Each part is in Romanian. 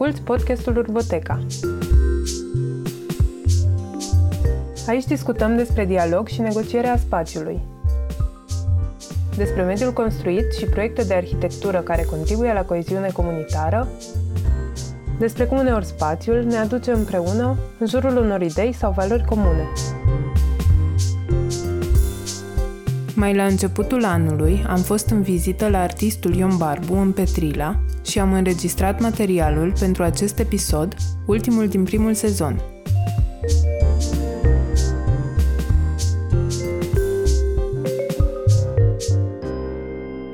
Asculți podcastul Urboteca. Aici discutăm despre dialog și negocierea spațiului. Despre mediul construit și proiecte de arhitectură care contribuie la coeziune comunitară, despre cum uneori spațiul ne aduce împreună în jurul unor idei sau valori comune. Mai la începutul anului am fost în vizită la artistul Ion Barbu în Petrila și am înregistrat materialul pentru acest episod, ultimul din primul sezon.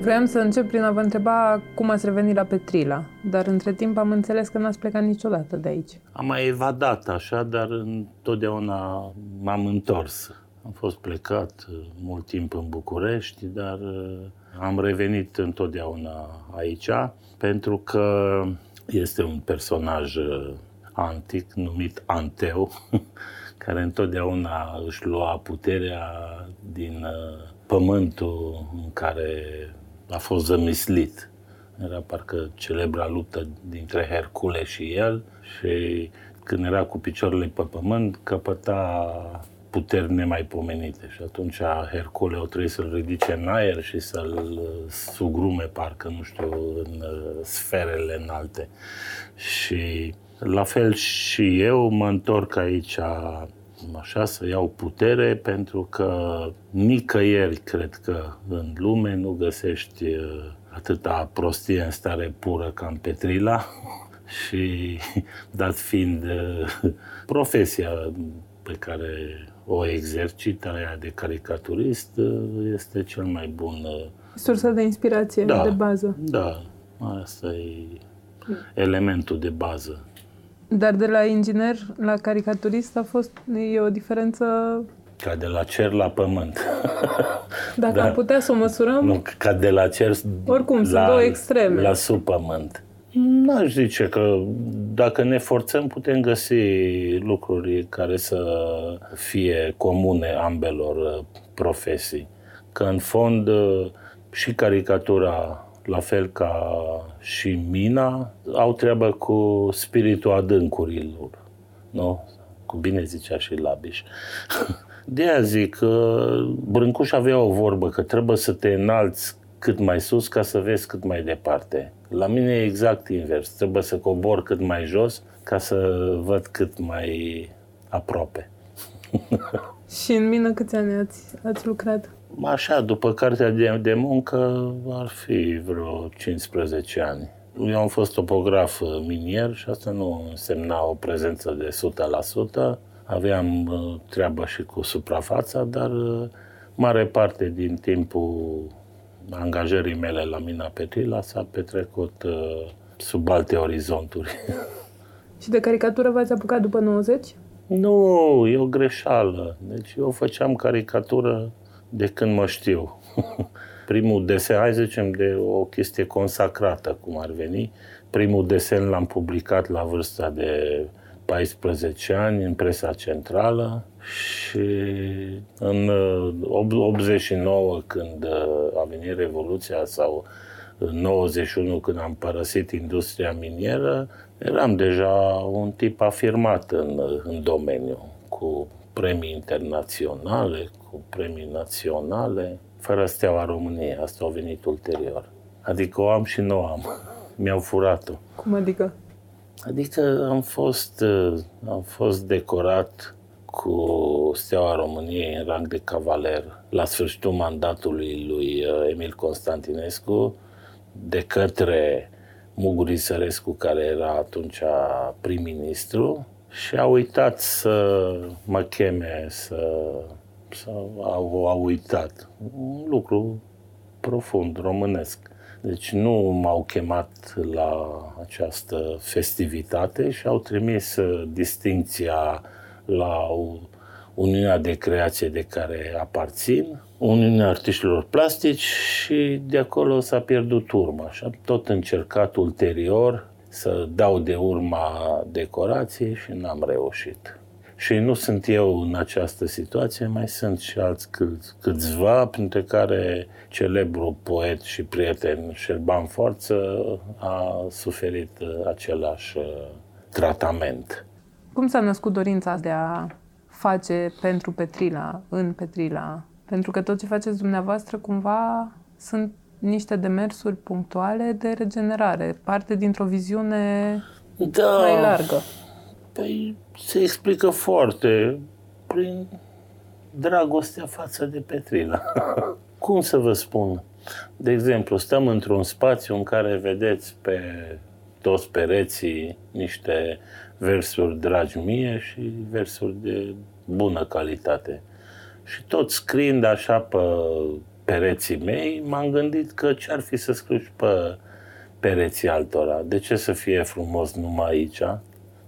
Vreau să încep prin a vă întreba cum ați revenit la Petrila, dar între timp am înțeles că n-ați plecat niciodată de aici. Am mai evadat așa, dar întotdeauna m-am întors. Am fost plecat uh, mult timp în București, dar uh, am revenit întotdeauna aici pentru că este un personaj uh, antic numit Anteu, care întotdeauna își lua puterea din pământul în care a fost zămislit. Era parcă celebra luptă dintre Hercule și el și când era cu picioarele pe pământ, căpăta puteri nemaipomenite și atunci Hercule o trebuie să-l ridice în aer și să-l sugrume, parcă, nu știu, în uh, sferele înalte. Și la fel și eu mă întorc aici așa să iau putere pentru că nicăieri cred că în lume nu găsești uh, atâta prostie în stare pură ca în Petrila și dat fiind uh, profesia pe care o exercită aia de caricaturist este cel mai bun. Uh, Sursa de inspirație, da, de bază. Da, asta e elementul de bază. Dar de la inginer la caricaturist a fost e o diferență ca de la cer la pământ. Dacă da. am putea să o măsurăm... Nu, ca de la cer Oricum, la, sunt două extreme. La sub pământ. N-aș zice că dacă ne forțăm putem găsi lucruri care să fie comune ambelor uh, profesii. Că în fond uh, și caricatura, la fel ca și mina, au treabă cu spiritul adâncurilor. Nu? Cu bine zicea și Labiș. De aia zic că Brâncuș avea o vorbă că trebuie să te înalți cât mai sus ca să vezi cât mai departe. La mine e exact invers. Trebuie să cobor cât mai jos ca să văd cât mai aproape. Și în mină câți ani ați, ați lucrat? Așa, după cartea de, de muncă ar fi vreo 15 ani. Eu am fost topograf minier și asta nu însemna o prezență de 100%. Aveam uh, treabă și cu suprafața, dar uh, mare parte din timpul angajării mele la Mina Petrila s-a petrecut uh, sub alte orizonturi. Și de caricatură v-ați apucat după 90? Nu, e o greșeală. Deci eu făceam caricatură de când mă știu. Primul desen, hai să zicem, de o chestie consacrată, cum ar veni. Primul desen l-am publicat la vârsta de 14 ani în presa centrală și în 89 uh, când uh, a venit Revoluția sau în 91 când am părăsit industria minieră, eram deja un tip afirmat în, în domeniu, cu premii internaționale, cu premii naționale, fără steaua României. Asta a venit ulterior. Adică o am și nu am. Mi-au furat-o. Cum adică? Adică am fost, uh, am fost decorat cu Steaua României în rang de cavaler la sfârșitul mandatului lui uh, Emil Constantinescu de către Muguri Sărescu, care era atunci prim-ministru, și a uitat să mă cheme, să, să au, a uitat. Un lucru profund, românesc. Deci nu m-au chemat la această festivitate și au trimis uh, distinția la Uniunea de Creație de care aparțin, Uniunea Artiștilor Plastici și de acolo s-a pierdut urma. Și am tot încercat ulterior să dau de urma decorației și n-am reușit. Și nu sunt eu în această situație, mai sunt și alți câțiva, printre care celebru poet și prieten Șerban Forță a suferit același tratament. Cum s-a născut dorința de a face pentru Petrila, în Petrila? Pentru că tot ce faceți dumneavoastră cumva sunt niște demersuri punctuale de regenerare, parte dintr-o viziune da. mai largă. Păi se explică foarte prin dragostea față de Petrila. Cum să vă spun? De exemplu, stăm într-un spațiu în care vedeți pe toți pereții niște versuri dragi mie și versuri de bună calitate. Și tot scriind așa pe pereții mei, m-am gândit că ce-ar fi să scriu și pe pereții altora. De ce să fie frumos numai aici?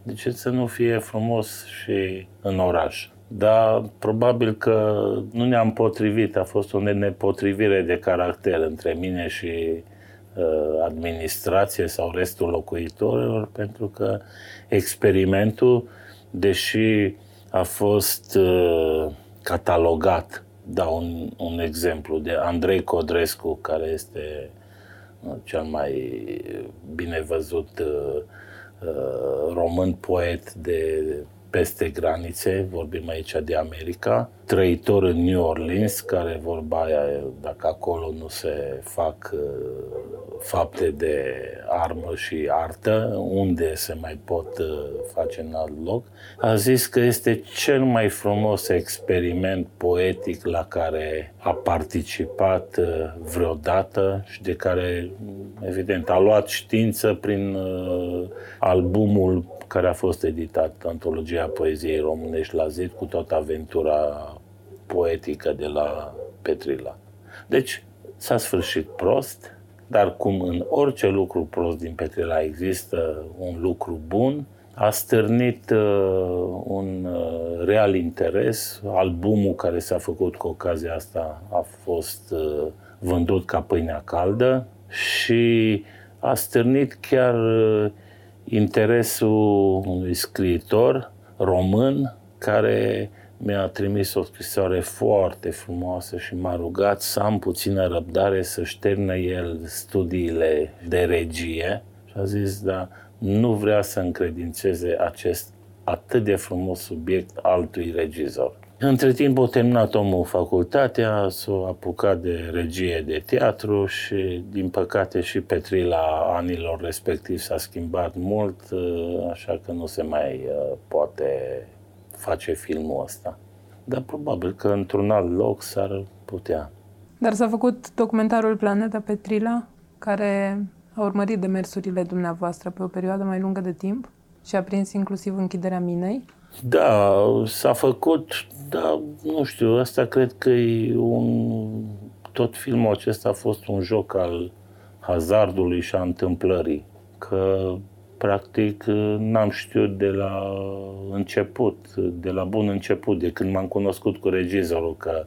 De ce să nu fie frumos și în oraș? Dar probabil că nu ne-am potrivit, a fost o nepotrivire de caracter între mine și uh, administrație sau restul locuitorilor, pentru că experimentul, deși a fost uh, catalogat, dau un, un exemplu, de Andrei Codrescu, care este uh, cel mai bine văzut uh, uh, român poet de peste granițe, vorbim aici de America, trăitor în New Orleans, care vorba aia, dacă acolo nu se fac uh, fapte de armă și artă, unde se mai pot uh, face în alt loc, a zis că este cel mai frumos experiment poetic la care a participat uh, vreodată și de care, evident, a luat știință prin albumul care a fost editat, Antologia Poeziei Românești la zid, cu toată aventura poetică de la Petrila. Deci, s-a sfârșit prost, dar cum în orice lucru prost din Petrila există un lucru bun, a stârnit uh, un uh, real interes. Albumul care s-a făcut cu ocazia asta a fost uh, vândut ca pâinea caldă și a stârnit chiar uh, interesul unui scriitor român care mi-a trimis o scrisoare foarte frumoasă și m-a rugat să am puțină răbdare să șternă el studiile de regie și a zis, da, nu vrea să încredințeze acest atât de frumos subiect altui regizor. Între timp a terminat omul facultatea, s-a apucat de regie de teatru și, din păcate, și Petrila anilor respectiv s-a schimbat mult, așa că nu se mai uh, poate face filmul ăsta. Dar probabil că într-un alt loc s-ar putea. Dar s-a făcut documentarul Planeta Petrila, care a urmărit demersurile dumneavoastră pe o perioadă mai lungă de timp și a prins inclusiv închiderea minei. Da, s-a făcut, da, nu știu, asta cred că e un... Tot filmul acesta a fost un joc al hazardului și a întâmplării. Că practic n-am știut de la început, de la bun început, de când m-am cunoscut cu regizorul că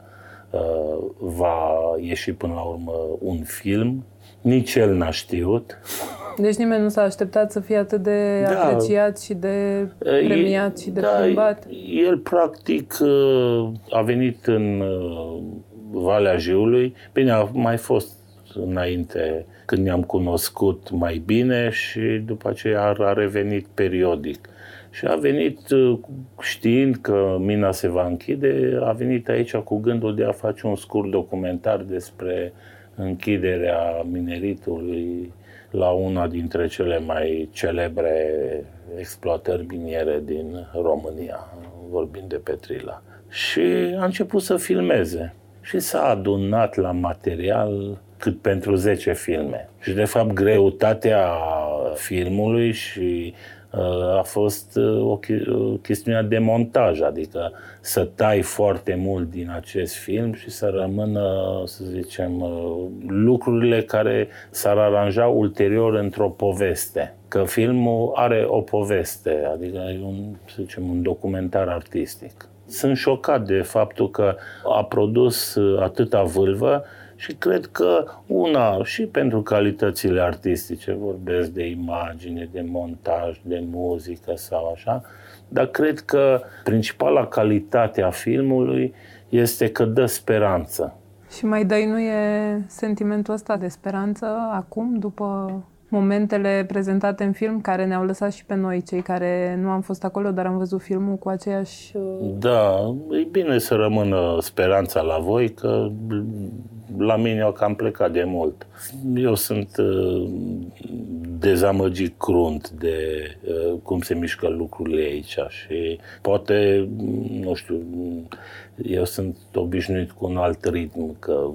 uh, va ieși până la urmă un film. Nici el n-a știut. Deci nimeni nu s-a așteptat să fie atât de da. apreciat și de premiat e, și de da, plimbat? El practic uh, a venit în uh, Valea Jiului. Bine, a mai fost înainte când ne-am cunoscut mai bine și după aceea a revenit periodic. Și a venit uh, știind că mina se va închide, a venit aici cu gândul de a face un scurt documentar despre închiderea mineritului la una dintre cele mai celebre exploatări miniere din România, vorbind de Petrila. Și a început să filmeze și s-a adunat la material cât pentru 10 filme. Și de fapt greutatea filmului și uh, a fost uh, o chestiune de montaj, adică să tai foarte mult din acest film și să rămână, să zicem, uh, lucrurile care s-ar aranja ulterior într-o poveste. Că filmul are o poveste, adică e un, să zicem, un documentar artistic. Sunt șocat de faptul că a produs atâta vâlvă și cred că una, și pentru calitățile artistice, vorbesc de imagine, de montaj, de muzică sau așa, dar cred că principala calitate a filmului este că dă speranță. Și mai dăinuie sentimentul ăsta de speranță acum, după momentele prezentate în film care ne-au lăsat și pe noi, cei care nu am fost acolo, dar am văzut filmul cu aceeași... Uh, da, e bine să rămână speranța la voi, că la mine au cam plecat de mult. Eu sunt uh, dezamăgit crunt de uh, cum se mișcă lucrurile aici și poate, nu știu, eu sunt obișnuit cu un alt ritm, că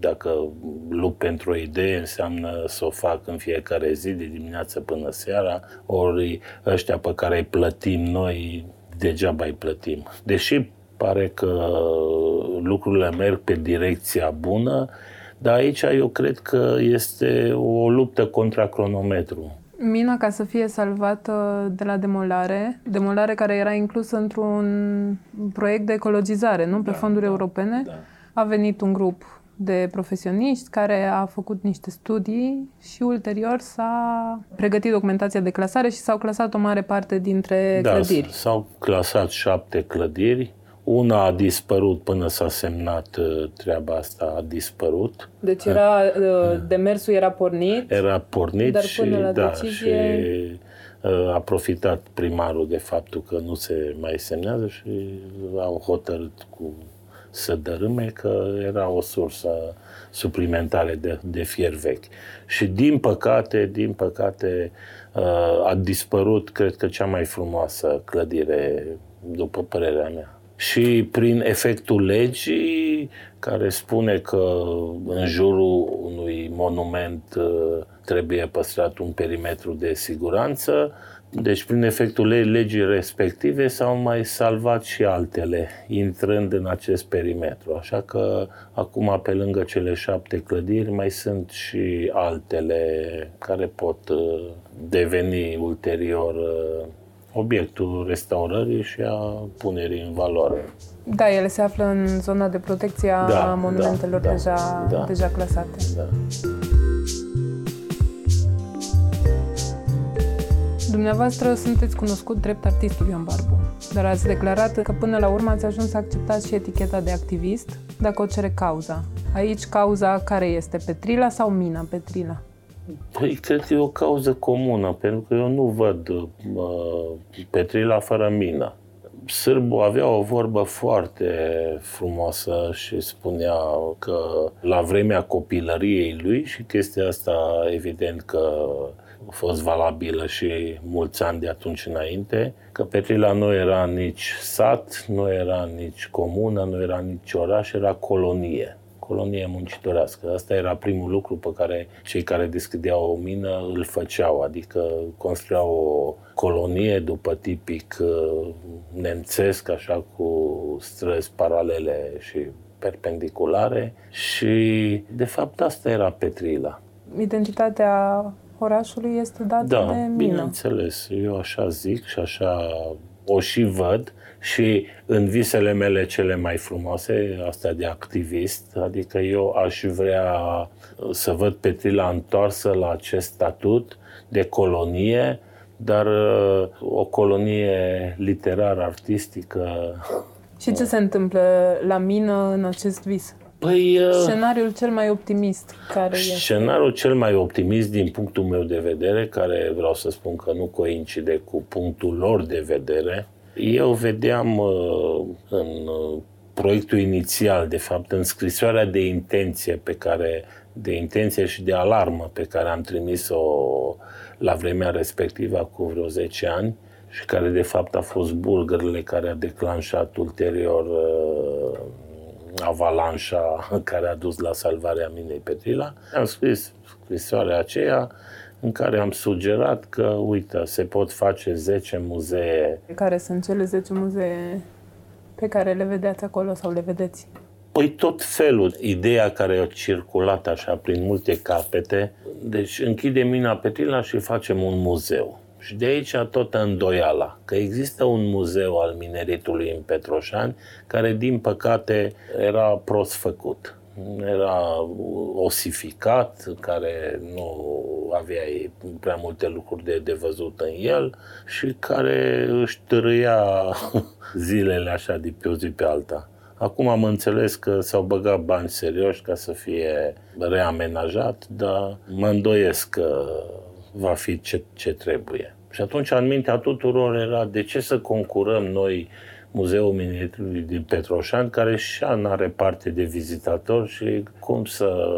dacă lupt pentru o idee înseamnă să o fac în fiecare zi, de dimineață până seara, ori ăștia pe care îi plătim noi, degeaba îi plătim. Deși pare că lucrurile merg pe direcția bună, dar aici eu cred că este o luptă contra cronometru. Mina, ca să fie salvată de la demolare, demolare care era inclusă într-un proiect de ecologizare, nu? Pe da, fonduri da, europene, da. a venit un grup de profesioniști care a făcut niște studii și ulterior s-a pregătit documentația de clasare și s-au clasat o mare parte dintre da, clădiri. s-au clasat șapte clădiri una a dispărut până s-a semnat uh, treaba asta, a dispărut. Deci era, uh, demersul era pornit. Era pornit dar și, până la da, decizie... și uh, a profitat primarul de faptul că nu se mai semnează și au hotărât cu să dărâme că era o sursă suplimentare de, de fier vechi. Și din păcate, din păcate, a dispărut, cred că, cea mai frumoasă clădire, după părerea mea și prin efectul legii care spune că în jurul unui monument uh, trebuie păstrat un perimetru de siguranță, deci prin efectul legii respective s-au mai salvat și altele, intrând în acest perimetru. Așa că acum, pe lângă cele șapte clădiri, mai sunt și altele care pot uh, deveni ulterior uh, obiectul restaurării și a punerii în valoare. Da, ele se află în zona de protecție a da, monumentelor da, deja, da, deja clasate. Da. Dumneavoastră sunteți cunoscut drept artistul Ion Barbu, dar ați declarat că până la urmă ați ajuns să acceptați și eticheta de activist dacă o cere cauza. Aici cauza care este? Petrila sau Mina Petrila? Păi, cred că e o cauză comună, pentru că eu nu văd uh, Petrila fără mină. Sârbu avea o vorbă foarte frumoasă și spunea că la vremea copilăriei lui și chestia asta evident că a fost valabilă și mulți ani de atunci înainte, că Petrila nu era nici sat, nu era nici comună, nu era nici oraș, era colonie colonie muncitorească. Asta era primul lucru pe care cei care deschideau o mină îl făceau, adică construiau o colonie după tipic uh, nemțesc, așa cu străzi paralele și perpendiculare și de fapt asta era Petrila. Identitatea orașului este dată da, de mină. bineînțeles. Eu așa zic și așa o și văd și în visele mele cele mai frumoase, astea de activist, adică eu aș vrea să văd Petrila întoarsă la acest statut de colonie, dar uh, o colonie literar-artistică. Și ce se întâmplă la mină în acest vis? Păi, uh, scenariul cel mai optimist care e? Scenariul cel mai optimist din punctul meu de vedere, care vreau să spun că nu coincide cu punctul lor de vedere, eu vedeam uh, în uh, proiectul inițial, de fapt, în scrisoarea de intenție pe care, de intenție și de alarmă pe care am trimis-o la vremea respectivă, cu vreo 10 ani, și care de fapt a fost bulgările care a declanșat ulterior uh, avalanșa care a dus la salvarea minei Petrila. Am scris scrisoarea aceea în care am sugerat că, uite, se pot face 10 muzee. Care sunt cele 10 muzee pe care le vedeți acolo sau le vedeți? Păi tot felul. Ideea care a circulat așa prin multe capete, deci închide mina Petrila și facem un muzeu. Și de aici tot îndoiala că există un muzeu al mineritului în Petroșani care, din păcate, era prost făcut era osificat, care nu avea prea multe lucruri de, de văzut în el și care își târâia zilele așa de pe o zi pe alta. Acum am înțeles că s-au băgat bani serioși ca să fie reamenajat, dar mă îndoiesc că va fi ce, ce trebuie. Și atunci, în mintea tuturor era de ce să concurăm noi Muzeul Mineritului din Petroșan, care și nu are parte de vizitatori și cum să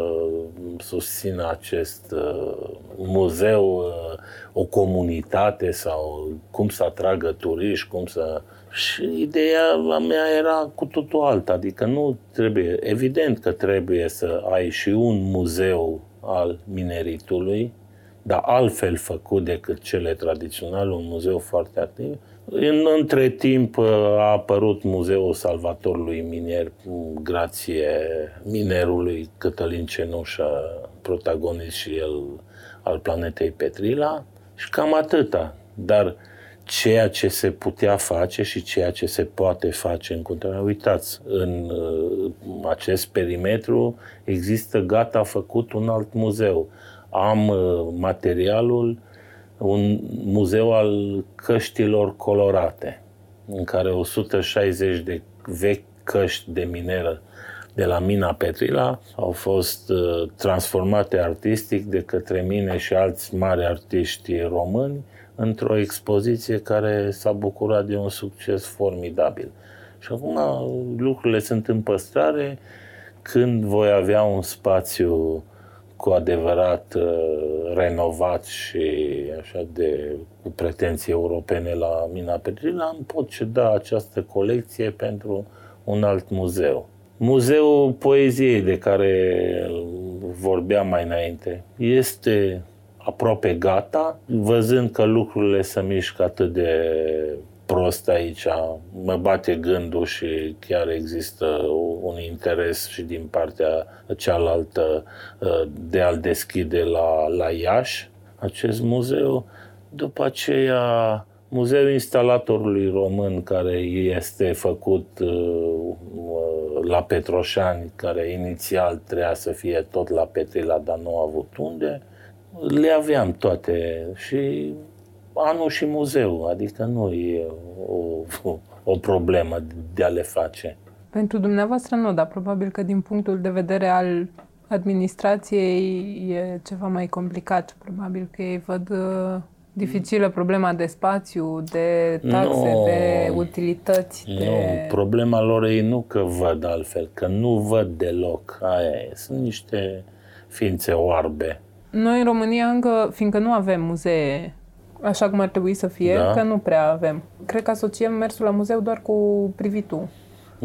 susțină acest uh, muzeu uh, o comunitate sau cum să atragă turiști, cum să... Și ideea mea era cu totul alta, adică nu trebuie, evident că trebuie să ai și un muzeu al mineritului, dar altfel făcut decât cele tradiționale, un muzeu foarte activ. În, între timp uh, a apărut Muzeul Salvatorului Minier, grație minerului Cătălin Cenușă, protagonist și el al planetei Petrila, și cam atâta. Dar ceea ce se putea face și ceea ce se poate face în continuare. Uitați, în uh, acest perimetru există gata făcut un alt muzeu am uh, materialul, un muzeu al căștilor colorate, în care 160 de vechi căști de mineră de la mina Petrila au fost uh, transformate artistic de către mine și alți mari artiști români într-o expoziție care s-a bucurat de un succes formidabil. Și acum lucrurile sunt în păstrare. Când voi avea un spațiu cu adevărat uh, renovat și așa de cu pretenții europene la Mina Petrina, îmi pot ceda această colecție pentru un alt muzeu. Muzeul Poeziei de care vorbeam mai înainte este aproape gata, văzând că lucrurile se mișcă atât de prost aici, mă bate gândul și chiar există un interes și din partea cealaltă uh, de a-l deschide la, la Iași, acest muzeu. După aceea, Muzeul Instalatorului Român, care este făcut uh, la Petroșani, care inițial trebuia să fie tot la Petrila, dar nu a avut unde, le aveam toate și anul și muzeu, adică nu e o, o problemă de a le face. Pentru dumneavoastră nu, dar probabil că din punctul de vedere al administrației e ceva mai complicat. Probabil că ei văd uh, dificilă problema de spațiu, de taxe, no, de utilități. Nu, de... problema lor e nu că văd altfel, că nu văd deloc. Aia e. Sunt niște ființe oarbe. Noi în România încă, fiindcă nu avem muzee așa cum ar trebui să fie, da. că nu prea avem. Cred că asociem mersul la muzeu doar cu privitul.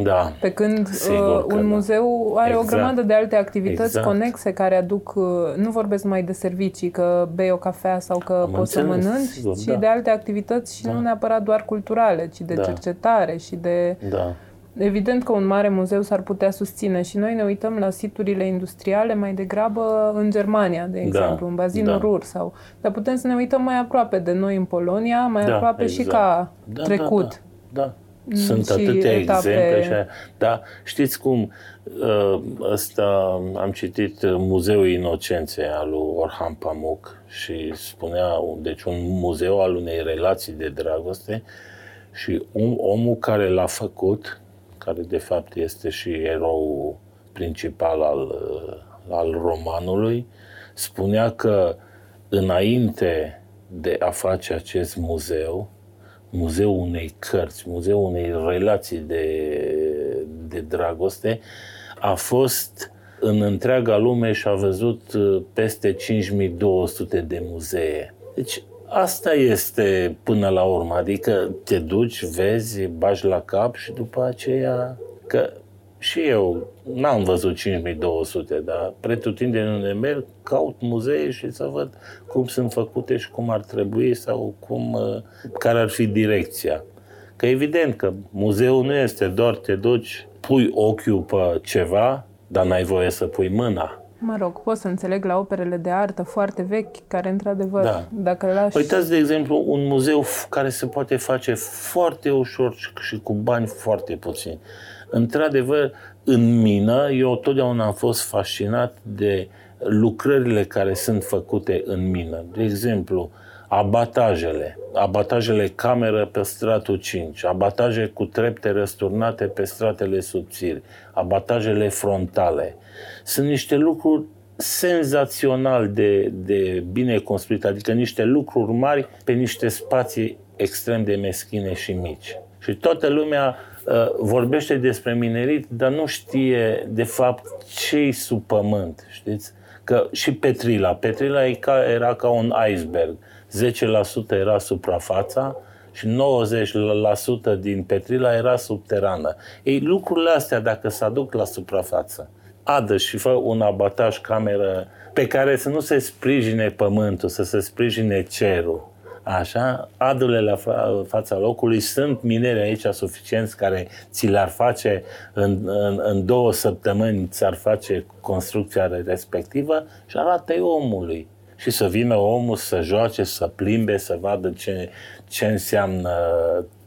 Da. Pe când uh, un da. muzeu are exact. o grămadă de alte activități exact. conexe care aduc, uh, nu vorbesc mai de servicii, că bei o cafea sau că Am poți înțeles, să mănânci, sigur, ci da. de alte activități și da. nu neapărat doar culturale, ci de da. cercetare și de... Da. Evident că un mare muzeu s-ar putea susține și noi ne uităm la siturile industriale mai degrabă în Germania, de da, exemplu, da, în bazinul da. Rur sau... Dar putem să ne uităm mai aproape de noi în Polonia, mai da, aproape exact. și ca da, trecut. Da, da, da. Sunt atâtea etape... exemple. Și, da, știți cum, ă, ăsta, am citit Muzeul Inocenței al lui Orhan Pamuk și spunea, deci un muzeu al unei relații de dragoste și un, omul care l-a făcut care de fapt este și erou principal al, al romanului, spunea că înainte de a face acest muzeu, muzeul unei cărți, muzeul unei relații de, de dragoste, a fost în întreaga lume și a văzut uh, peste 5200 de muzee. Deci Asta este până la urmă, adică te duci, vezi, bagi la cap și după aceea, că și eu n-am văzut 5200, dar pretutindeni unde merg, caut muzee și să văd cum sunt făcute și cum ar trebui sau cum, uh, care ar fi direcția. Că evident că muzeul nu este doar te duci, pui ochiul pe ceva, dar n-ai voie să pui mâna. Mă rog, pot să înțeleg la operele de artă foarte vechi, care într-adevăr, da. dacă lași... Uitați, de exemplu, un muzeu care se poate face foarte ușor și cu bani foarte puțini. Într-adevăr, în mină, eu totdeauna am fost fascinat de lucrările care sunt făcute în mină. De exemplu, abatajele, abatajele cameră pe stratul 5, abataje cu trepte răsturnate pe stratele subțiri, abatajele frontale. Sunt niște lucruri senzațional de, de bine construite, adică niște lucruri mari pe niște spații extrem de meschine și mici. Și toată lumea uh, vorbește despre minerit, dar nu știe de fapt ce sub pământ, știți? Că și Petrila, Petrila e ca, era ca un iceberg. 10% era suprafața și 90% din Petrila era subterană. Ei, lucrurile astea, dacă se aduc la suprafață, adă și fă un abataj cameră pe care să nu se sprijine pământul, să se sprijine cerul. Așa, adule la fa- fața locului, sunt mineri aici suficienți care ți le-ar face în, în, în două săptămâni, ți-ar face construcția respectivă și arată omului. Și să vină omul să joace, să plimbe, să vadă ce, ce înseamnă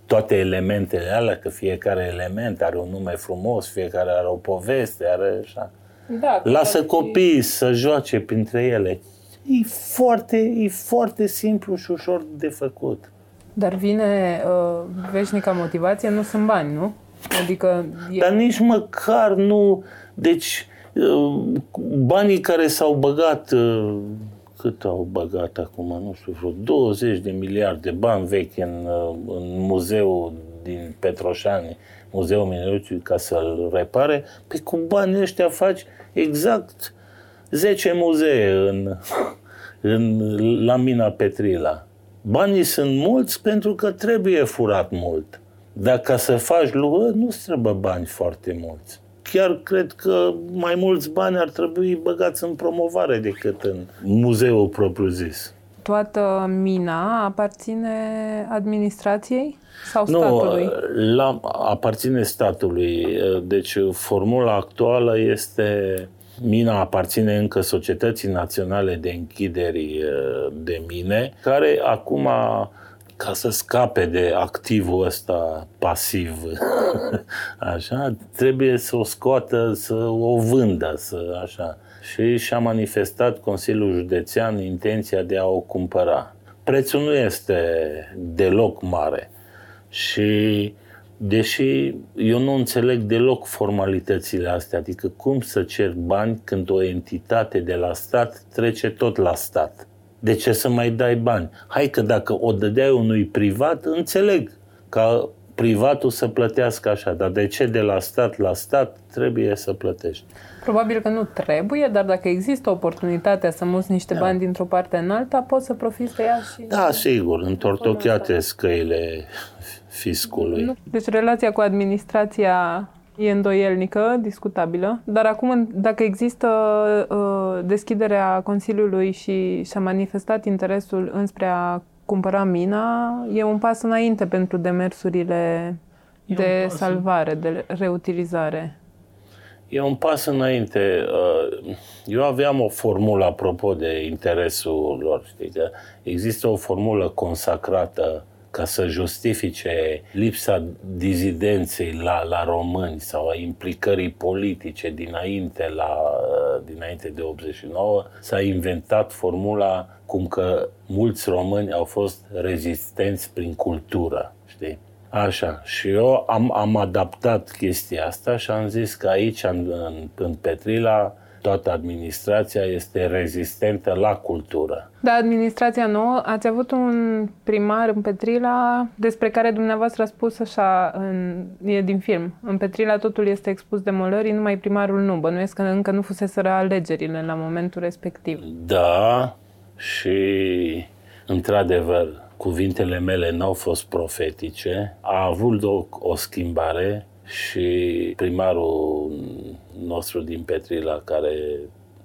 toate elementele alea, că fiecare element are un nume frumos, fiecare are o poveste, are așa. Da, Lasă copiii să joace printre ele. E foarte, e foarte simplu și ușor de făcut. Dar vine uh, veșnica motivație, nu sunt bani, nu? Adică... E... Dar nici măcar nu... Deci, uh, banii care s-au băgat uh, cât au băgat acum, nu știu, vreo 20 de miliarde de bani vechi în, în muzeul din Petroșani, Muzeul Minerului, ca să-l repare, pe cu banii ăștia faci exact 10 muzee în, în, la mina Petrila. Banii sunt mulți pentru că trebuie furat mult. Dar ca să faci lucruri, nu trebuie bani foarte mulți chiar cred că mai mulți bani ar trebui băgați în promovare decât în muzeul propriu-zis. Toată mina aparține administrației sau statului? Nu, la, aparține statului. Deci formula actuală este Mina aparține încă Societății Naționale de Închideri de Mine, care acum ca să scape de activul ăsta pasiv, așa, trebuie să o scoată, să o vândă, să, așa. Și și-a manifestat Consiliul Județean intenția de a o cumpăra. Prețul nu este deloc mare și deși eu nu înțeleg deloc formalitățile astea, adică cum să cer bani când o entitate de la stat trece tot la stat de ce să mai dai bani? Hai că dacă o dădeai unui privat, înțeleg ca privatul să plătească așa, dar de ce de la stat la stat trebuie să plătești? Probabil că nu trebuie, dar dacă există oportunitatea să muți niște da. bani dintr-o parte în alta, poți să profiți de ea și... Da, sigur, întortocheate scăile fiscului. Deci relația cu administrația e îndoielnică, discutabilă, dar acum dacă există uh, deschiderea Consiliului și și-a manifestat interesul înspre a cumpăra mina, e un pas înainte pentru demersurile e de salvare, de reutilizare. E un pas înainte. Uh, eu aveam o formulă apropo de interesul lor. Știi, că există o formulă consacrată ca să justifice lipsa dizidenței la, la români sau a implicării politice dinainte, la, dinainte de 89, s-a inventat formula cum că mulți români au fost rezistenți prin cultură, știi? Așa, și eu am, am adaptat chestia asta și am zis că aici, în, în, în Petrila, toată administrația este rezistentă la cultură. Da, administrația nouă, ați avut un primar în Petrila despre care dumneavoastră a spus așa, în, e din film, în Petrila totul este expus demolării, numai primarul nu, bănuiesc că încă nu fusese alegerile la momentul respectiv. Da, și într-adevăr, cuvintele mele n-au fost profetice, a avut loc o schimbare și primarul nostru din Petrila, care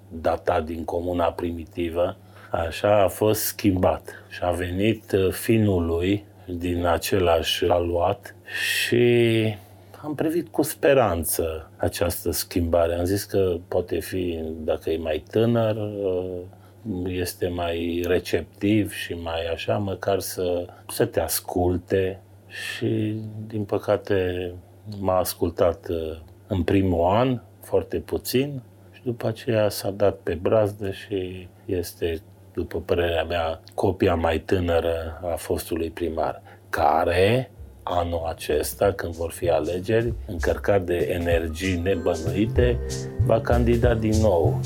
data din comuna primitivă, așa a fost schimbat și a venit uh, finul lui din același aluat și am privit cu speranță această schimbare. Am zis că poate fi, dacă e mai tânăr, uh, este mai receptiv și mai așa, măcar să, să te asculte. Și, din păcate, m-a ascultat uh, în primul an, foarte puțin, și după aceea s-a dat pe brazdă și este, după părerea mea, copia mai tânără a fostului primar, care anul acesta, când vor fi alegeri, încărcat de energii nebănuite, va candida din nou.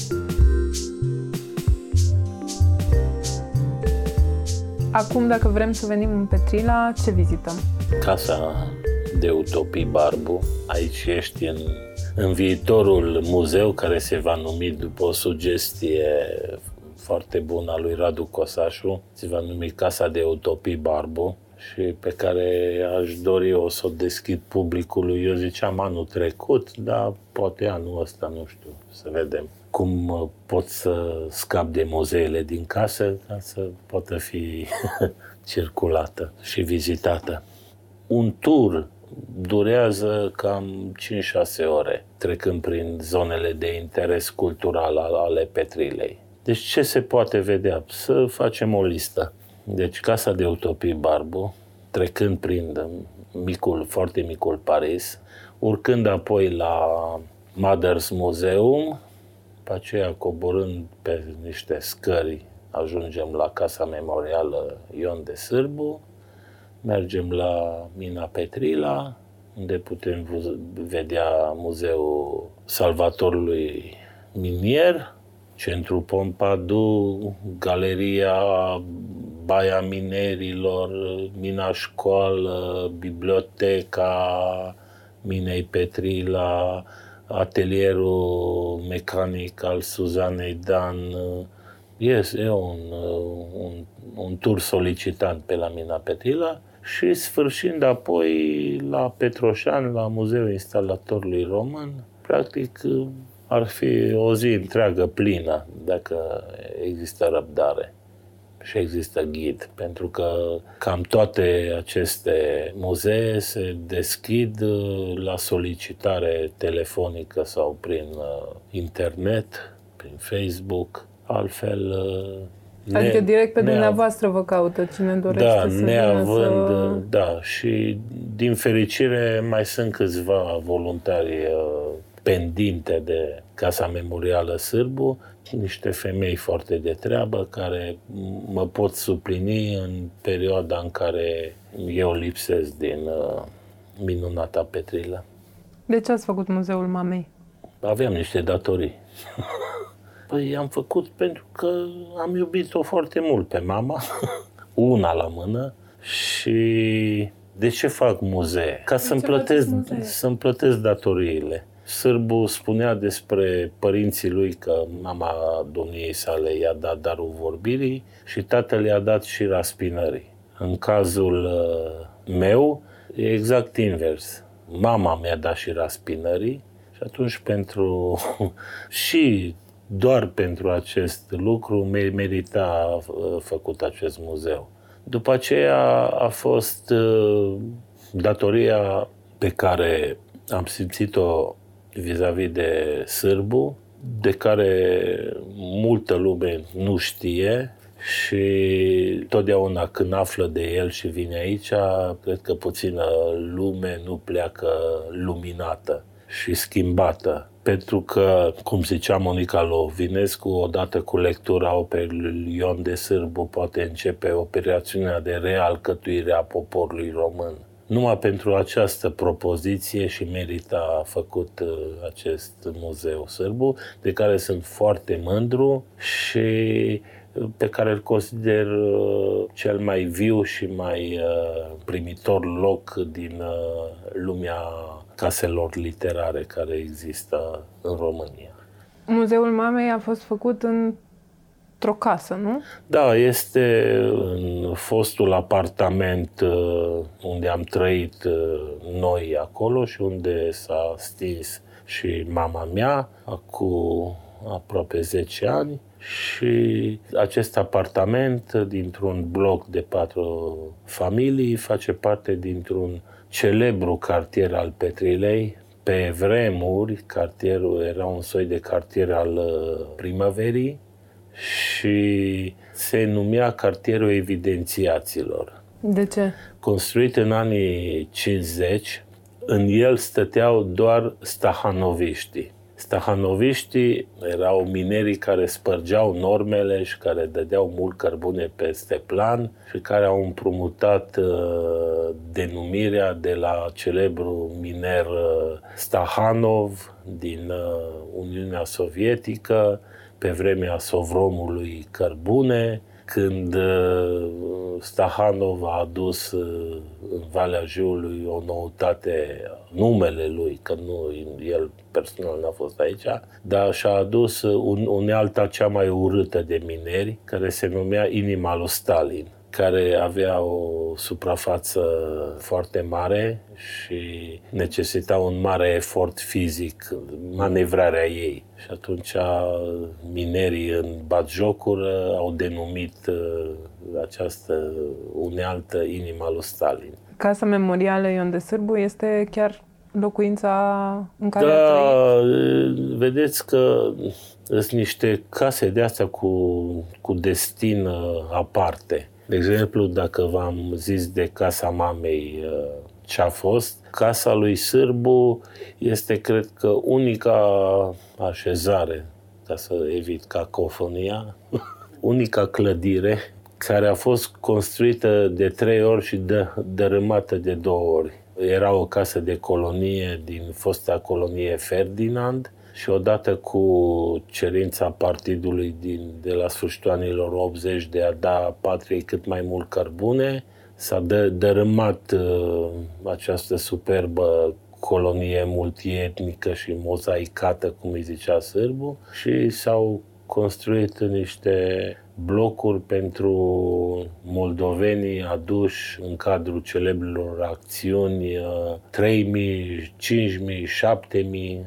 Acum, dacă vrem să venim în Petrila, ce vizităm? Casa de Utopii Barbu. Aici ești în, în viitorul muzeu care se va numi după o sugestie foarte bună a lui Radu Cosașu. Se va numi Casa de Utopii Barbu și pe care aș dori o să o deschid publicului. Eu ziceam anul trecut, dar poate anul ăsta, nu știu, să vedem cum uh, pot să scap de muzeele din casă ca să poată fi circulată și vizitată. Un tur durează cam 5-6 ore, trecând prin zonele de interes cultural ale Petrilei. Deci ce se poate vedea? Să facem o listă. Deci Casa de Utopii Barbu, trecând prin micul, foarte micul Paris, urcând apoi la Mothers Museum, pe aceea coborând pe niște scări, ajungem la Casa Memorială Ion de Sârbu, mergem la Mina Petrila, unde putem vedea Muzeul Salvatorului Minier, Centrul Pompidou, Galeria Baia Minerilor, Mina Școală, Biblioteca Minei Petrila, atelierul mecanic al Suzanei Dan. Este un, un, un tur solicitant pe la Mina Petrila și sfârșind apoi la Petroșan, la Muzeul Instalatorului Român, practic ar fi o zi întreagă plină dacă există răbdare și există ghid, pentru că cam toate aceste muzee se deschid uh, la solicitare telefonică sau prin uh, internet, prin Facebook, altfel uh, ne, adică direct pe dumneavoastră vă caută cine dorește da, să neavând, să... Da, și din fericire mai sunt câțiva voluntari pendinte de Casa Memorială Sârbu, niște femei foarte de treabă care mă pot suplini în perioada în care eu lipsesc din uh, minunata Petrilă. De ce ați făcut Muzeul Mamei? Aveam niște datorii. Păi am făcut pentru că am iubit-o foarte mult pe mama, una la mână și de ce fac muzee? Ca să-mi plătesc, să-mi plătesc datoriile. Sârbu spunea despre părinții lui că mama domniei sale i-a dat darul vorbirii și tatăl i-a dat și raspinării. În cazul uh, meu, e exact invers. Mama mi-a dat și raspinării și atunci pentru și doar pentru acest lucru merita uh, făcut acest muzeu. După aceea a fost uh, datoria pe care am simțit-o vis-a-vis de Sârbu, de care multă lume nu știe și totdeauna când află de el și vine aici, cred că puțină lume nu pleacă luminată și schimbată. Pentru că, cum zicea Monica Lovinescu, odată cu lectura operului Ion de Sârbu poate începe operațiunea de realcătuire a poporului român. Numai pentru această propoziție și merita făcut uh, acest muzeu sârbu, de care sunt foarte mândru și uh, pe care îl consider uh, cel mai viu și mai primitor loc din lumea caselor literare care există în România. Muzeul Mamei a fost făcut în într-o casă, nu? Da, este în fostul apartament uh, unde am trăit uh, noi acolo și unde s-a stins și mama mea acum aproape 10 ani și acest apartament dintr-un bloc de patru familii face parte dintr-un celebru cartier al Petrilei. Pe vremuri, cartierul era un soi de cartier al uh, primăverii și se numea cartierul evidențiaților. De ce? Construit în anii 50, în el stăteau doar stahanoviștii. Stahanoviștii erau minerii care spărgeau normele și care dădeau mult cărbune peste plan și care au împrumutat uh, denumirea de la celebru miner uh, Stahanov din uh, Uniunea Sovietică pe vremea Sovromului cărbune, când uh, Stahanov a adus uh, în Valea Jiului o noutate, numele lui, că nu el personal n-a fost aici, dar și-a adus un, unealta cea mai urâtă de mineri, care se numea Inima lui Stalin care avea o suprafață foarte mare și necesita un mare efort fizic, manevrarea ei. Și atunci minerii în batjocură au denumit uh, această unealtă inima lui Stalin. Casa memorială Ion de Sârbu este chiar locuința în care Da, vedeți că sunt niște case de astea cu, cu destin uh, aparte. De exemplu, dacă v-am zis de casa mamei uh, ce a fost, casa lui Sârbu este, cred că, unica așezare, ca să evit cacofonia, unica clădire care a fost construită de trei ori și dă, dărâmată de două ori. Era o casă de colonie din fosta colonie Ferdinand, și odată cu cerința partidului din, de la sfârșitul anilor 80 de a da patriei cât mai mult cărbune, s-a dă, dărâmat uh, această superbă colonie multietnică și mozaicată, cum îi zicea sârbu, și s-au construit niște blocuri pentru moldovenii aduși în cadrul celebrilor acțiuni 3.000, 5.000, 7.000,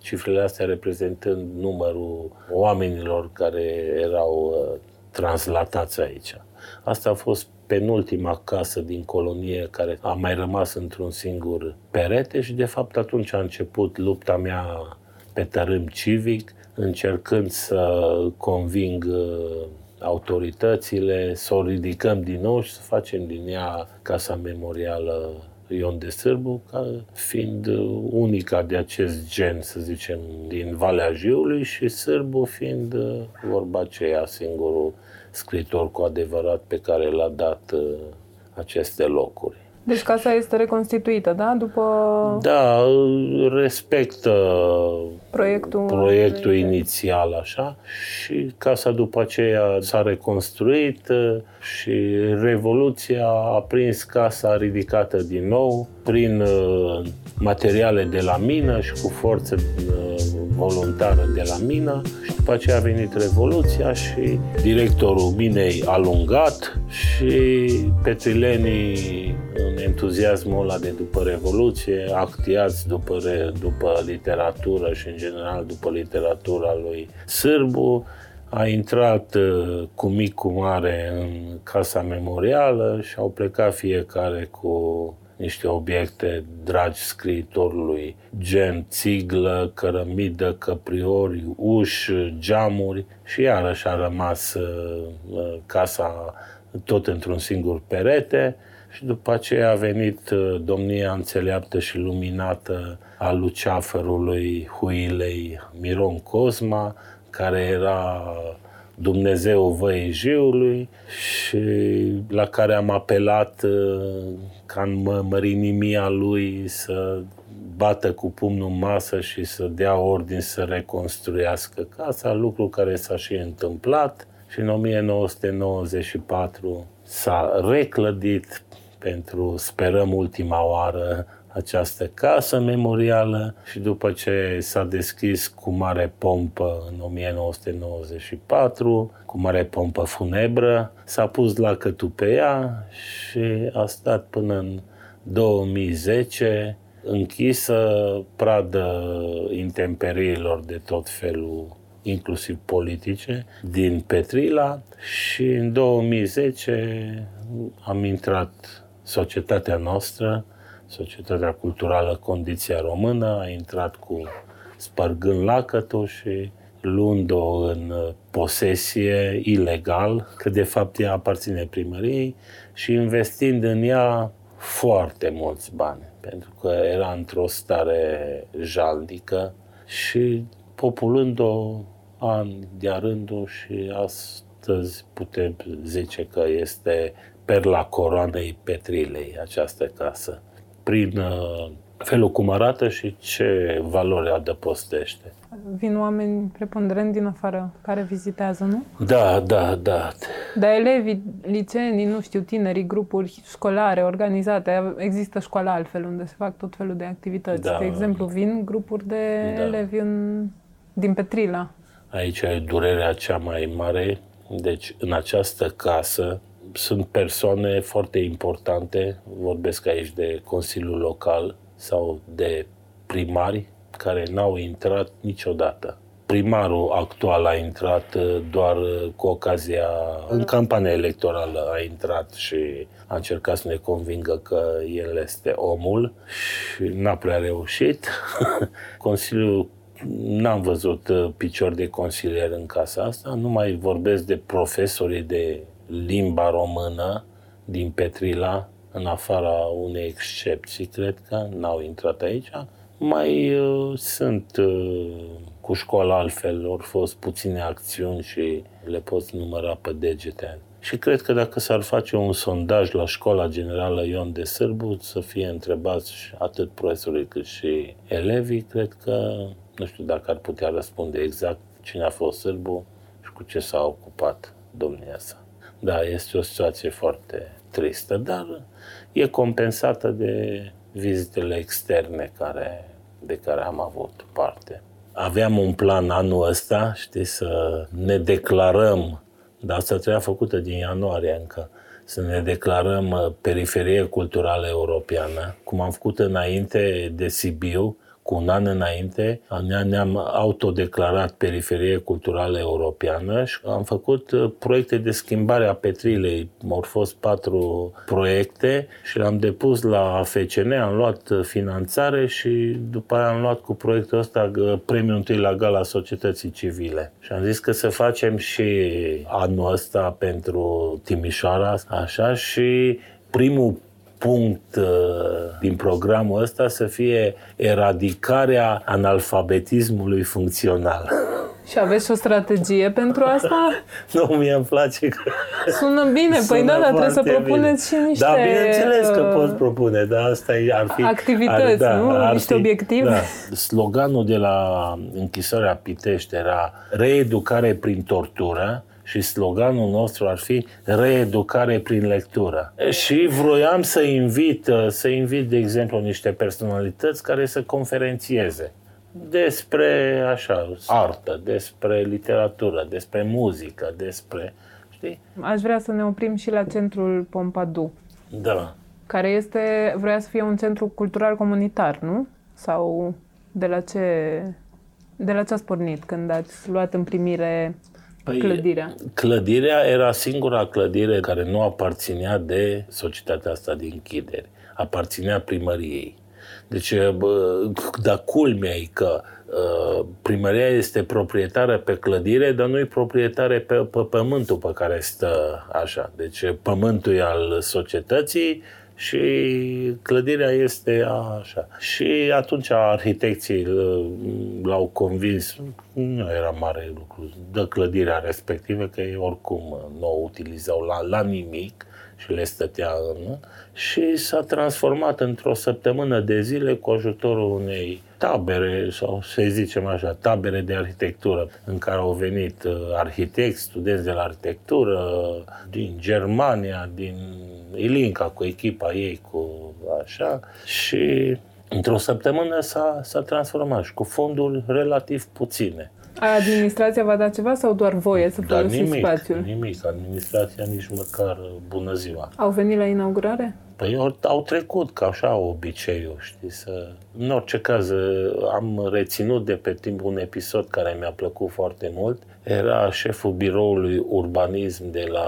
cifrele astea reprezentând numărul oamenilor care erau uh, translatați aici. Asta a fost penultima casă din colonie care a mai rămas într-un singur perete și de fapt atunci a început lupta mea pe tărâm civic, încercând să conving uh, autoritățile, să o ridicăm din nou și să facem din ea Casa Memorială Ion de Sârbu, ca fiind unica de acest gen, să zicem, din Valea Jiului și Sârbu fiind vorba aceea singurul scritor cu adevărat pe care l-a dat uh, aceste locuri. Deci casa este reconstituită, da? După... Da, respectă proiectul, proiectul inițial, așa, și casa după aceea s-a reconstruit și Revoluția a prins casa ridicată din nou prin uh, materiale de la mină și cu forță uh, voluntară de la mină. Și după aceea a venit Revoluția și directorul minei a lungat și petrilenii în entuziasmul ăla de după Revoluție, actiați după, după literatură și în general după literatura lui Sârbu, a intrat uh, cu mic cu mare în casa memorială și au plecat fiecare cu niște obiecte dragi scriitorului, gen țiglă, cărămidă, căpriori, uși, geamuri și iarăși a rămas uh, uh, casa tot într-un singur perete și după aceea a venit uh, domnia înțeleaptă și luminată a luceafărului Huilei Miron Cosma, care era Dumnezeu văi jiului și la care am apelat uh, ca în mărinimia lui să bată cu pumnul în masă și să dea ordin să reconstruiască casa, lucru care s-a și întâmplat și în 1994 s-a reclădit pentru, sperăm, ultima oară această casă memorială și după ce s-a deschis cu mare pompă în 1994, cu mare pompă funebră, s-a pus la pe ea și a stat până în 2010 închisă pradă intemperiilor de tot felul inclusiv politice, din Petrila și în 2010 am intrat societatea noastră Societatea Culturală Condiția Română a intrat cu spărgând lacătul și luând-o în posesie ilegal, că de fapt ea aparține primăriei și investind în ea foarte mulți bani, pentru că era într-o stare jalnică și populând-o an de rândul și astăzi putem zice că este perla coroanei Petrilei această casă. Prin uh, felul cum arată și ce valori adăpostește. Vin oameni preponderent din afară care vizitează, nu? Da, da, da. Dar elevii, liceenii, nu știu, tinerii, grupuri școlare organizate, există școala altfel unde se fac tot felul de activități. Da. De exemplu, vin grupuri de da. elevi în, din Petrila. Aici e durerea cea mai mare. Deci, în această casă sunt persoane foarte importante, vorbesc aici de Consiliul Local, sau de primari care n-au intrat niciodată. Primarul actual a intrat uh, doar uh, cu ocazia, în campania electorală a intrat și a încercat să ne convingă că el este omul și n-a prea reușit. Consiliul N-am văzut uh, picior de consilier în casa asta, nu mai vorbesc de profesorii de limba română din Petrila, în afara unei excepții, cred că n-au intrat aici. Mai uh, sunt uh, cu școala altfel, au fost puține acțiuni și le poți număra pe degete. Și cred că dacă s-ar face un sondaj la școala generală Ion de Sârbu, să fie întrebați atât profesorii cât și elevii, cred că, nu știu dacă ar putea răspunde exact cine a fost Sârbu și cu ce s-a ocupat domnia sa. Da, este o situație foarte tristă, dar e compensată de vizitele externe care, de care am avut parte. Aveam un plan anul ăsta, știi, să ne declarăm, dar asta trebuia făcută din ianuarie încă, să ne declarăm uh, periferie culturală europeană, cum am făcut înainte de Sibiu, cu un an înainte ne-am autodeclarat periferie culturală europeană și am făcut uh, proiecte de schimbare a Petrilei. Au fost patru proiecte și le-am depus la FCN, am luat uh, finanțare și după aia am luat cu proiectul ăsta uh, premiul întâi la Gala Societății Civile. Și am zis că să facem și anul ăsta pentru Timișoara, așa, și primul punct uh, din programul ăsta să fie eradicarea analfabetismului funcțional. Și aveți o strategie pentru asta? nu, mie îmi place că... Sună bine, păi Sună păi da, dar trebuie să propuneți bine. și niște... Da, bineînțeles că pot propune, dar asta ar fi... Activități, ar, da, nu? Ar niște fi, obiective. Da. Sloganul de la închisoarea Pitești era reeducare prin tortură, și sloganul nostru ar fi reeducare prin lectură. Și vroiam să invit, să invit, de exemplu, niște personalități care să conferențieze despre așa, artă, despre literatură, despre muzică, despre, știi? Aș vrea să ne oprim și la centrul Pompidou. Da. Care este, vrea să fie un centru cultural comunitar, nu? Sau de la ce, de la ce ați pornit când ați luat în primire Păi, clădirea? Clădirea era singura clădire care nu aparținea de societatea asta de închideri. Aparținea primăriei. Deci, bă, dar culmea e că ă, primăria este proprietară pe clădire, dar nu e proprietară pe, pe pământul pe care stă așa. Deci pământul e al societății, și clădirea este așa. Și atunci arhitecții l-au convins, nu era mare lucru, de clădirea respectivă, că ei oricum nu o utilizau la, la nimic și le stătea în... Și s-a transformat într-o săptămână de zile cu ajutorul unei tabere, sau să zicem așa, tabere de arhitectură, în care au venit uh, arhitecți, studenți de la arhitectură, din Germania, din Ilinca cu echipa ei, cu așa, și într-o săptămână s-a, s-a transformat și cu fonduri relativ puține. Administrația va da ceva sau doar voie să da, folosiți nimic, spațiul? nimic. Administrația nici măcar bună ziua. Au venit la inaugurare? Păi au, au trecut, ca așa obiceiul, știi, să... În orice caz, am reținut de pe timp un episod care mi-a plăcut foarte mult. Era șeful biroului urbanism de la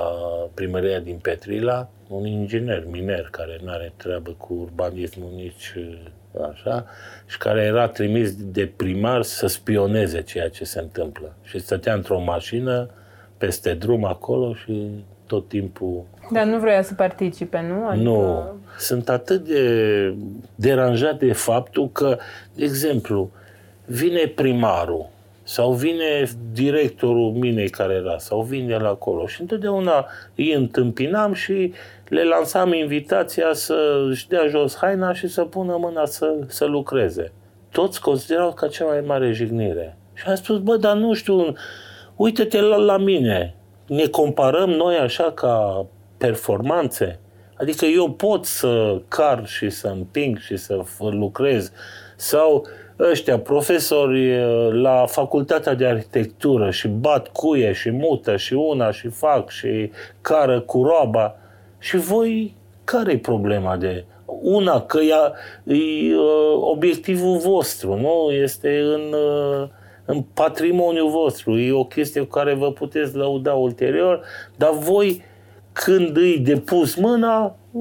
primăria din Petrila, un inginer miner care nu are treabă cu urbanismul nici așa, și care era trimis de primar să spioneze ceea ce se întâmplă. Și stătea într-o mașină peste drum acolo și tot timpul... Dar nu vrea să participe, nu? Adică... Nu. Sunt atât de deranjat de faptul că, de exemplu, vine primarul sau vine directorul minei care era, sau vine la acolo și întotdeauna îi întâmpinam și le lansam invitația să își dea jos haina și să pună mâna să, să lucreze. Toți considerau ca cea mai mare jignire. Și am spus, bă, dar nu știu, uite-te la, la mine. Ne comparăm noi așa ca performanțe? Adică eu pot să car și să împing și să lucrez sau ăștia profesori la facultatea de arhitectură și bat cuie și mută și una și fac și cară cu roaba. Și voi, care e problema de... Una, că ea, e obiectivul vostru, nu? Este în, în patrimoniul vostru. E o chestie cu care vă puteți lăuda ulterior, dar voi, când îi depus mâna, e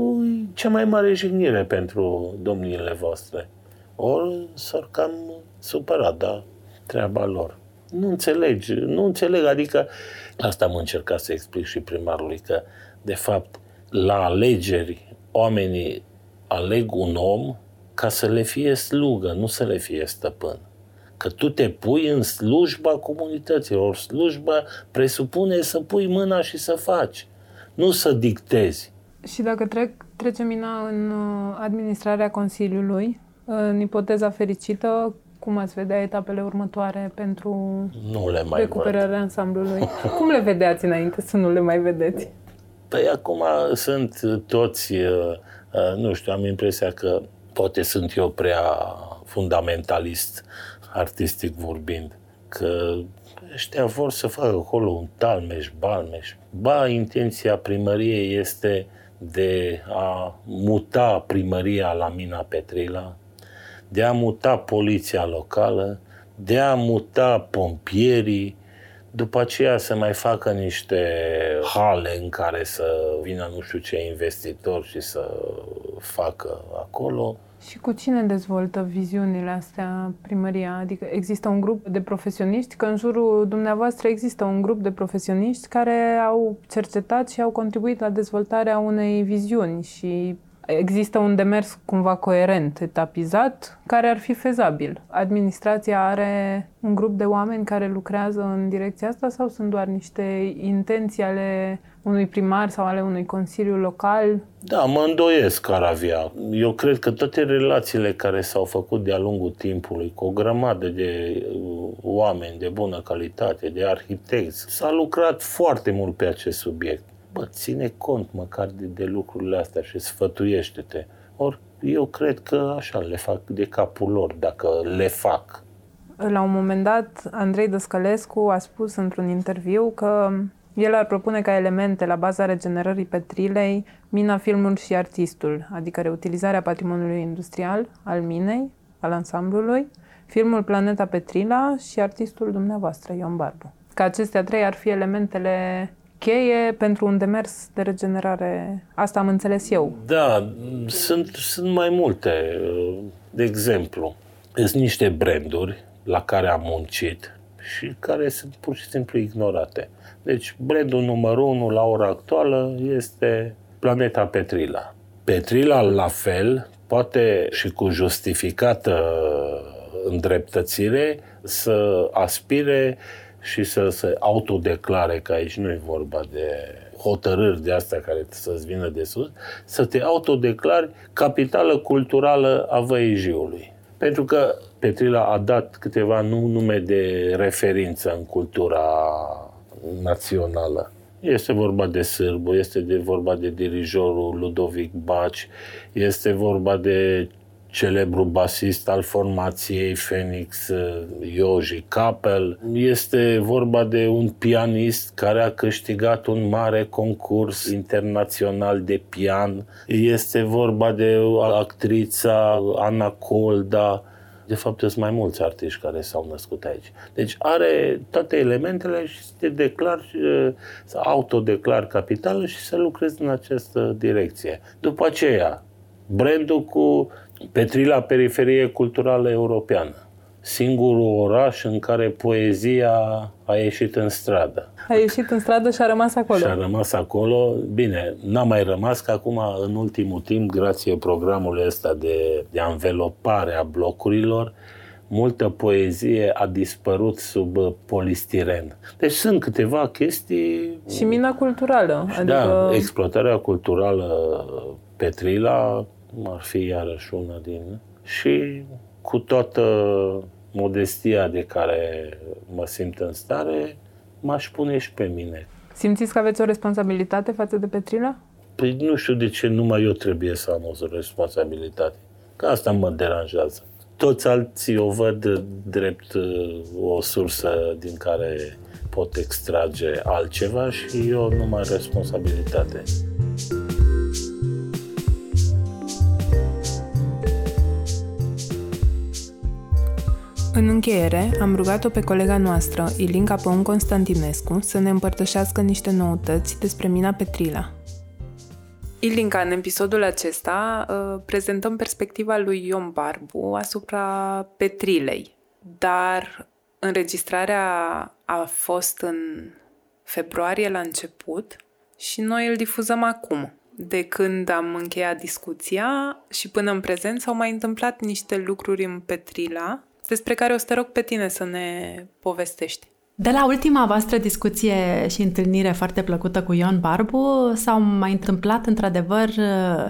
cea mai mare jignire pentru domniile voastre. Ori s-ar cam supărat, da, treaba lor. Nu înțelegi, nu înțeleg, adică asta am încercat să explic și primarului, că de fapt la alegeri oamenii aleg un om ca să le fie slugă, nu să le fie stăpân. Că tu te pui în slujba comunității, ori slujba presupune să pui mâna și să faci, nu să dictezi. Și dacă trec, trece mina în uh, administrarea Consiliului, în ipoteza fericită, cum ați vedea etapele următoare pentru nu le mai recuperarea văd. ansamblului? cum le vedeați înainte să nu le mai vedeți? Păi acum sunt toți, uh, uh, nu știu, am impresia că poate sunt eu prea fundamentalist, artistic vorbind, că ăștia vor să facă acolo un talmeș, balmeș. Ba, intenția primăriei este de a muta primăria la Mina Petrila, de a muta poliția locală, de a muta pompierii, după aceea să mai facă niște hale în care să vină nu știu ce investitor și să facă acolo. Și cu cine dezvoltă viziunile astea primăria? Adică există un grup de profesioniști, că în jurul dumneavoastră există un grup de profesioniști care au cercetat și au contribuit la dezvoltarea unei viziuni și există un demers cumva coerent, etapizat, care ar fi fezabil. Administrația are un grup de oameni care lucrează în direcția asta sau sunt doar niște intenții ale unui primar sau ale unui consiliu local? Da, mă îndoiesc că ar avea. Eu cred că toate relațiile care s-au făcut de-a lungul timpului cu o grămadă de uh, oameni de bună calitate, de arhitecți, s-a lucrat foarte mult pe acest subiect bă, ține cont măcar de, de lucrurile astea și sfătuiește-te. Ori eu cred că așa le fac de capul lor, dacă le fac. La un moment dat, Andrei Dăscălescu a spus într-un interviu că el ar propune ca elemente la baza regenerării Petrilei mina, filmul și artistul, adică reutilizarea patrimoniului industrial al minei, al ansamblului, filmul Planeta Petrila și artistul dumneavoastră, Ion Barbu. Că acestea trei ar fi elementele cheie pentru un demers de regenerare. Asta am înțeles eu. Da, sunt, sunt mai multe. De exemplu, sunt niște branduri la care am muncit și care sunt pur și simplu ignorate. Deci, brandul numărul unu la ora actuală este Planeta Petrila. Petrila, la fel, poate și cu justificată îndreptățire să aspire și să se autodeclare, că aici nu e vorba de hotărâri de astea care să-ți vină de sus, să te autodeclari capitală culturală a Văijiului. Pentru că Petrila a dat câteva nume de referință în cultura națională. Este vorba de Sârbu, este de vorba de dirijorul Ludovic Baci, este vorba de celebru basist al formației Phoenix, uh, Ioji Capel. Este vorba de un pianist care a câștigat un mare concurs internațional de pian. Este vorba de actrița Ana Colda. De fapt, sunt mai mulți artiști care s-au născut aici. Deci are toate elementele și te declar, uh, să autodeclar capitală și să lucrezi în această direcție. După aceea, brandul cu Petrila Periferie Culturală Europeană. singurul oraș în care poezia a ieșit în stradă. A ieșit în stradă și a rămas acolo. Și a rămas acolo. Bine, n-a mai rămas, că acum, în ultimul timp, grație programului ăsta de, de anvelopare a blocurilor, multă poezie a dispărut sub polistiren. Deci sunt câteva chestii... Și mina culturală. Da, adică... Da, exploatarea culturală Petrila ar fi iarăși una din... Și cu toată modestia de care mă simt în stare, m-aș pune și pe mine. Simțiți că aveți o responsabilitate față de Petrila? Păi nu știu de ce numai eu trebuie să am o responsabilitate. Că asta mă deranjează. Toți alții o văd drept uh, o sursă din care pot extrage altceva și eu numai responsabilitate. Încheiere, am rugat-o pe colega noastră, Ilinca Păun Constantinescu, să ne împărtășească niște noutăți despre mina Petrila. Ilinca, în episodul acesta uh, prezentăm perspectiva lui Ion Barbu asupra Petrilei, dar înregistrarea a fost în februarie la început și noi îl difuzăm acum. De când am încheiat discuția și până în prezent s-au mai întâmplat niște lucruri în Petrila despre care o să te rog pe tine să ne povestești. De la ultima voastră discuție și întâlnire foarte plăcută cu Ion Barbu, s-au mai întâmplat într-adevăr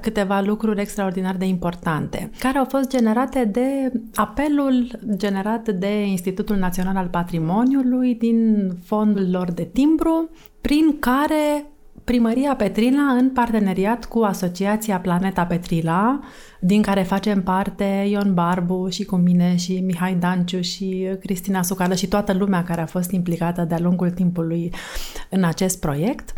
câteva lucruri extraordinar de importante, care au fost generate de apelul generat de Institutul Național al Patrimoniului din fondul lor de timbru, prin care Primăria Petrila, în parteneriat cu Asociația Planeta Petrila, din care facem parte Ion Barbu și cu mine și Mihai Danciu și Cristina Sucală și toată lumea care a fost implicată de-a lungul timpului în acest proiect,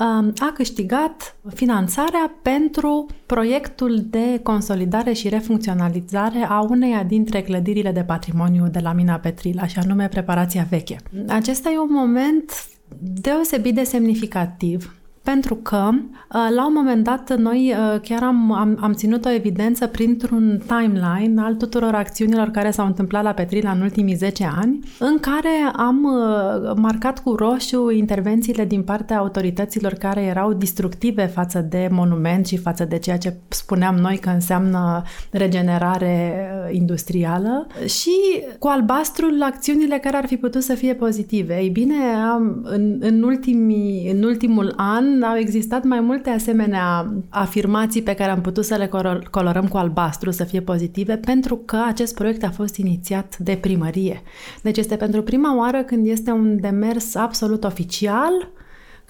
um, a câștigat finanțarea pentru proiectul de consolidare și refuncționalizare a uneia dintre clădirile de patrimoniu de la Mina Petrila, și anume preparația veche. Acesta e un moment deosebit de semnificativ pentru că uh, la un moment dat noi uh, chiar am, am, am ținut o evidență printr-un timeline al tuturor acțiunilor care s-au întâmplat la Petrila în ultimii 10 ani, în care am uh, marcat cu roșu intervențiile din partea autorităților care erau destructive față de monument și față de ceea ce spuneam noi că înseamnă regenerare industrială și cu albastrul acțiunile care ar fi putut să fie pozitive. Ei bine, am, în, în, ultimii, în ultimul an au existat mai multe asemenea afirmații pe care am putut să le colorăm cu albastru, să fie pozitive, pentru că acest proiect a fost inițiat de primărie. Deci este pentru prima oară când este un demers absolut oficial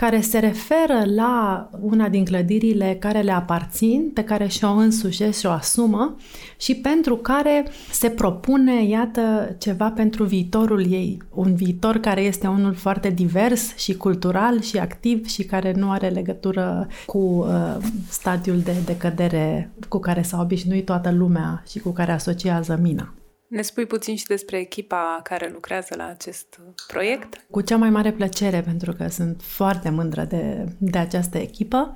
care se referă la una din clădirile care le aparțin, pe care și-o însușesc și o asumă și pentru care se propune, iată, ceva pentru viitorul ei. Un viitor care este unul foarte divers și cultural și activ și care nu are legătură cu uh, stadiul de decădere cu care s-a obișnuit toată lumea și cu care asociază mina. Ne spui puțin și despre echipa care lucrează la acest proiect? Cu cea mai mare plăcere, pentru că sunt foarte mândră de, de această echipă.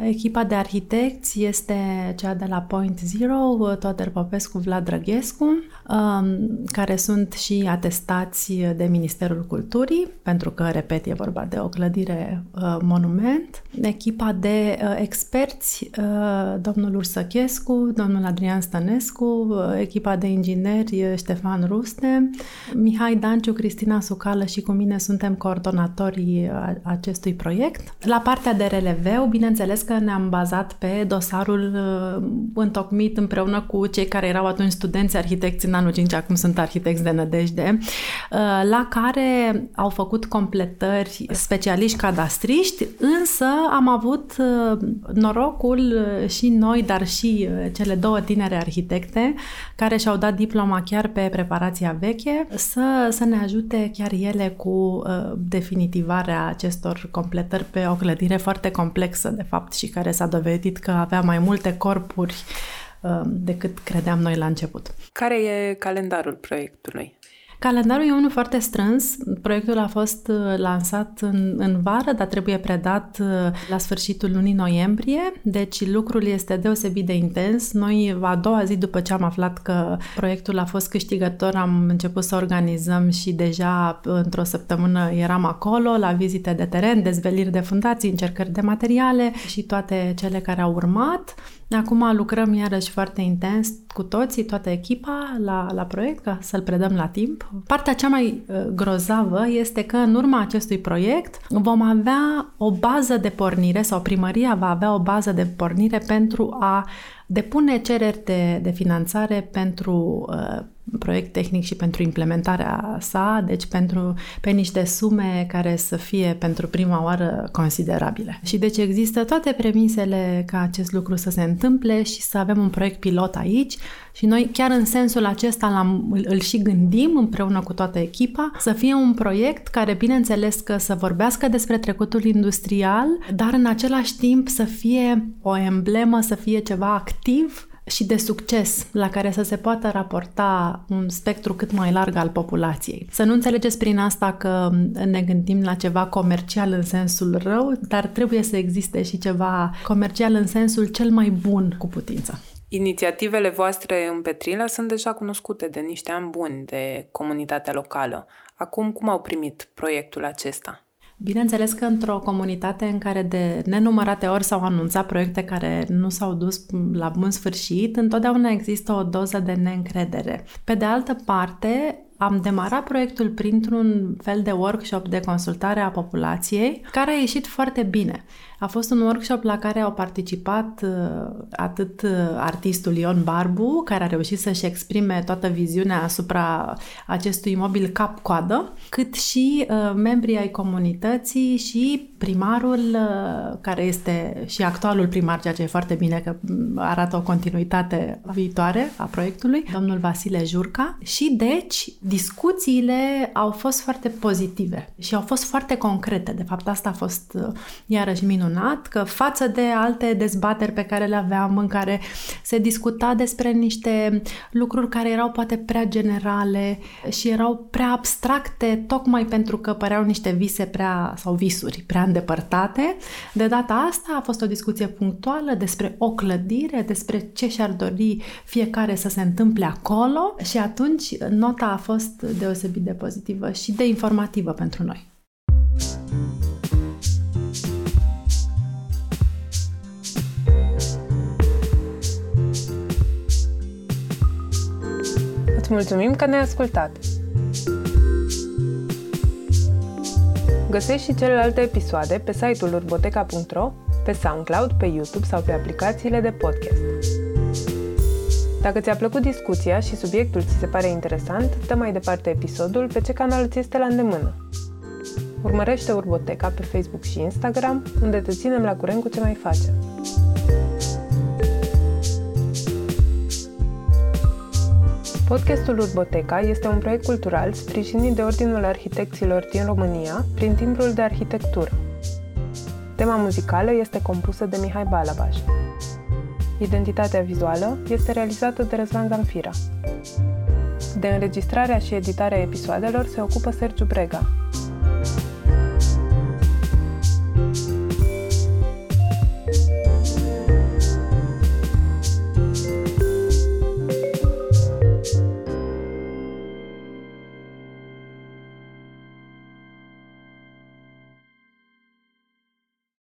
Echipa de arhitecți este cea de la Point Zero, Toder Popescu, Vlad Drăghescu, um, care sunt și atestați de Ministerul Culturii, pentru că, repet, e vorba de o clădire uh, monument. Echipa de uh, experți, uh, domnul Ursăchescu, domnul Adrian Stănescu, echipa de ingineri Ștefan Ruste, Mihai Danciu, Cristina Sucală și cu mine suntem coordonatorii acestui proiect. La partea de releveu, bineînțeles că ne-am bazat pe dosarul uh, întocmit împreună cu cei care erau atunci studenți arhitecți în anul 5, acum sunt arhitecți de nădejde, uh, la care au făcut completări specialiști cadastriști, însă am avut uh, norocul și noi, dar și cele două tinere arhitecte care și-au dat diploma chiar pe preparația veche, să, să ne ajute chiar ele cu definitivarea acestor completări pe o clădire foarte complexă, de fapt, și care s-a dovedit că avea mai multe corpuri uh, decât credeam noi la început. Care e calendarul proiectului? Calendarul e unul foarte strâns. Proiectul a fost uh, lansat în, în vară, dar trebuie predat uh, la sfârșitul lunii noiembrie, deci lucrul este deosebit de intens. Noi, a doua zi după ce am aflat că proiectul a fost câștigător, am început să organizăm și deja într-o săptămână eram acolo la vizite de teren, dezveliri de fundații, încercări de materiale și toate cele care au urmat. Acum lucrăm iarăși foarte intens cu toții, toată echipa la, la proiect ca să-l predăm la timp. Partea cea mai uh, grozavă este că în urma acestui proiect vom avea o bază de pornire sau primăria va avea o bază de pornire pentru a depune cereri de, de finanțare pentru uh, proiect tehnic și pentru implementarea sa, deci pentru, pe niște sume care să fie pentru prima oară considerabile. Și deci există toate premisele ca acest lucru să se întâmple și să avem un proiect pilot aici și noi chiar în sensul acesta l-am, îl, îl și gândim împreună cu toată echipa să fie un proiect care bineînțeles că să vorbească despre trecutul industrial, dar în același timp să fie o emblemă, să fie ceva activ și de succes la care să se poată raporta un spectru cât mai larg al populației. Să nu înțelegeți prin asta că ne gândim la ceva comercial în sensul rău, dar trebuie să existe și ceva comercial în sensul cel mai bun cu putință. Inițiativele voastre în Petrila sunt deja cunoscute de niște ani buni de comunitatea locală. Acum, cum au primit proiectul acesta? Bineînțeles că într-o comunitate în care de nenumărate ori s-au anunțat proiecte care nu s-au dus la bun sfârșit, întotdeauna există o doză de neîncredere. Pe de altă parte, am demarat proiectul printr-un fel de workshop de consultare a populației, care a ieșit foarte bine. A fost un workshop la care au participat uh, atât uh, artistul Ion Barbu, care a reușit să-și exprime toată viziunea asupra acestui imobil cap-coadă, cât și uh, membrii ai comunității și primarul, care este și actualul primar, ceea ce e foarte bine că mm, arată o continuitate viitoare a proiectului, domnul Vasile Jurca. Și deci discuțiile au fost foarte pozitive și au fost foarte concrete. De fapt, asta a fost iarăși minunat minunat că față de alte dezbateri pe care le aveam în care se discuta despre niște lucruri care erau poate prea generale și erau prea abstracte tocmai pentru că păreau niște vise prea sau visuri prea îndepărtate. De data asta a fost o discuție punctuală despre o clădire, despre ce și-ar dori fiecare să se întâmple acolo și atunci nota a fost deosebit de pozitivă și de informativă pentru noi. Mulțumim că ne-ai ascultat! Găsești și celelalte episoade pe site-ul urboteca.ro, pe SoundCloud, pe YouTube sau pe aplicațiile de podcast. Dacă ți-a plăcut discuția și subiectul ți se pare interesant, dă mai departe episodul pe ce canal ți este la îndemână. Urmărește Urboteca pe Facebook și Instagram, unde te ținem la curent cu ce mai facem. Podcastul Urboteca este un proiect cultural sprijinit de Ordinul Arhitecților din România prin timbrul de arhitectură. Tema muzicală este compusă de Mihai Balabaș. Identitatea vizuală este realizată de Răzvan Zamfira. De înregistrarea și editarea episoadelor se ocupă Sergiu Brega.